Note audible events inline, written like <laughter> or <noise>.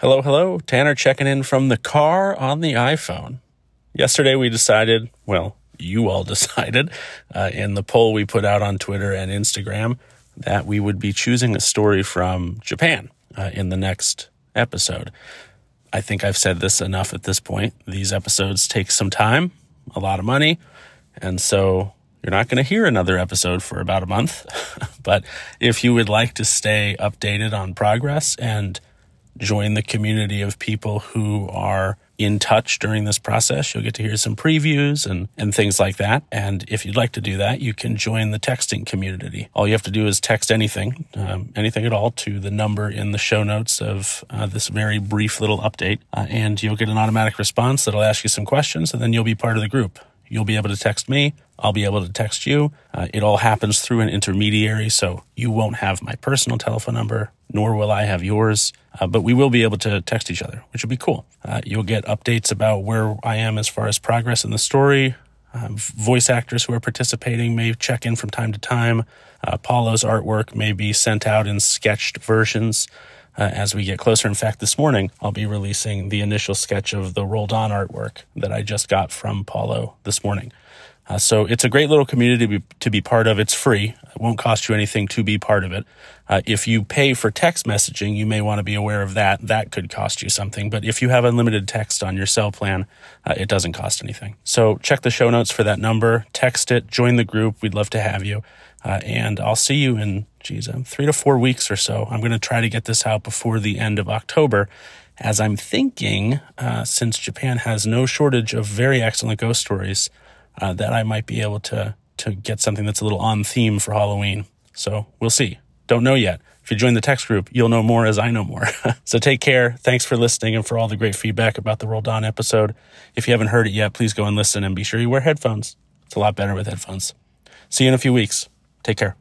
Hello, hello. Tanner checking in from the car on the iPhone. Yesterday we decided, well, you all <laughs> decided uh, in the poll we put out on Twitter and Instagram that we would be choosing a story from Japan uh, in the next episode. I think I've said this enough at this point. These episodes take some time, a lot of money, and so you're not going to hear another episode for about a month. <laughs> but if you would like to stay updated on progress and join the community of people who are in touch during this process. You'll get to hear some previews and, and things like that. And if you'd like to do that, you can join the texting community. All you have to do is text anything, um, anything at all, to the number in the show notes of uh, this very brief little update. Uh, and you'll get an automatic response that'll ask you some questions, and then you'll be part of the group. You'll be able to text me. I'll be able to text you. Uh, it all happens through an intermediary, so you won't have my personal telephone number, nor will I have yours. Uh, but we will be able to text each other, which will be cool. Uh, you'll get updates about where I am as far as progress in the story. Uh, voice actors who are participating may check in from time to time. Uh, Paulo's artwork may be sent out in sketched versions uh, as we get closer. In fact, this morning I'll be releasing the initial sketch of the rolled on artwork that I just got from Paulo this morning. Uh, so it's a great little community to be, to be, part of. It's free. It won't cost you anything to be part of it. Uh, if you pay for text messaging, you may want to be aware of that. That could cost you something. But if you have unlimited text on your cell plan, uh, it doesn't cost anything. So check the show notes for that number. Text it. Join the group. We'd love to have you. Uh, and I'll see you in, geez, um, three to four weeks or so. I'm going to try to get this out before the end of October as I'm thinking, uh, since Japan has no shortage of very excellent ghost stories, uh, that I might be able to to get something that's a little on theme for Halloween. So we'll see. Don't know yet. If you join the text group, you'll know more as I know more. <laughs> so take care. Thanks for listening and for all the great feedback about the Rolled On episode. If you haven't heard it yet, please go and listen and be sure you wear headphones. It's a lot better with headphones. See you in a few weeks. Take care.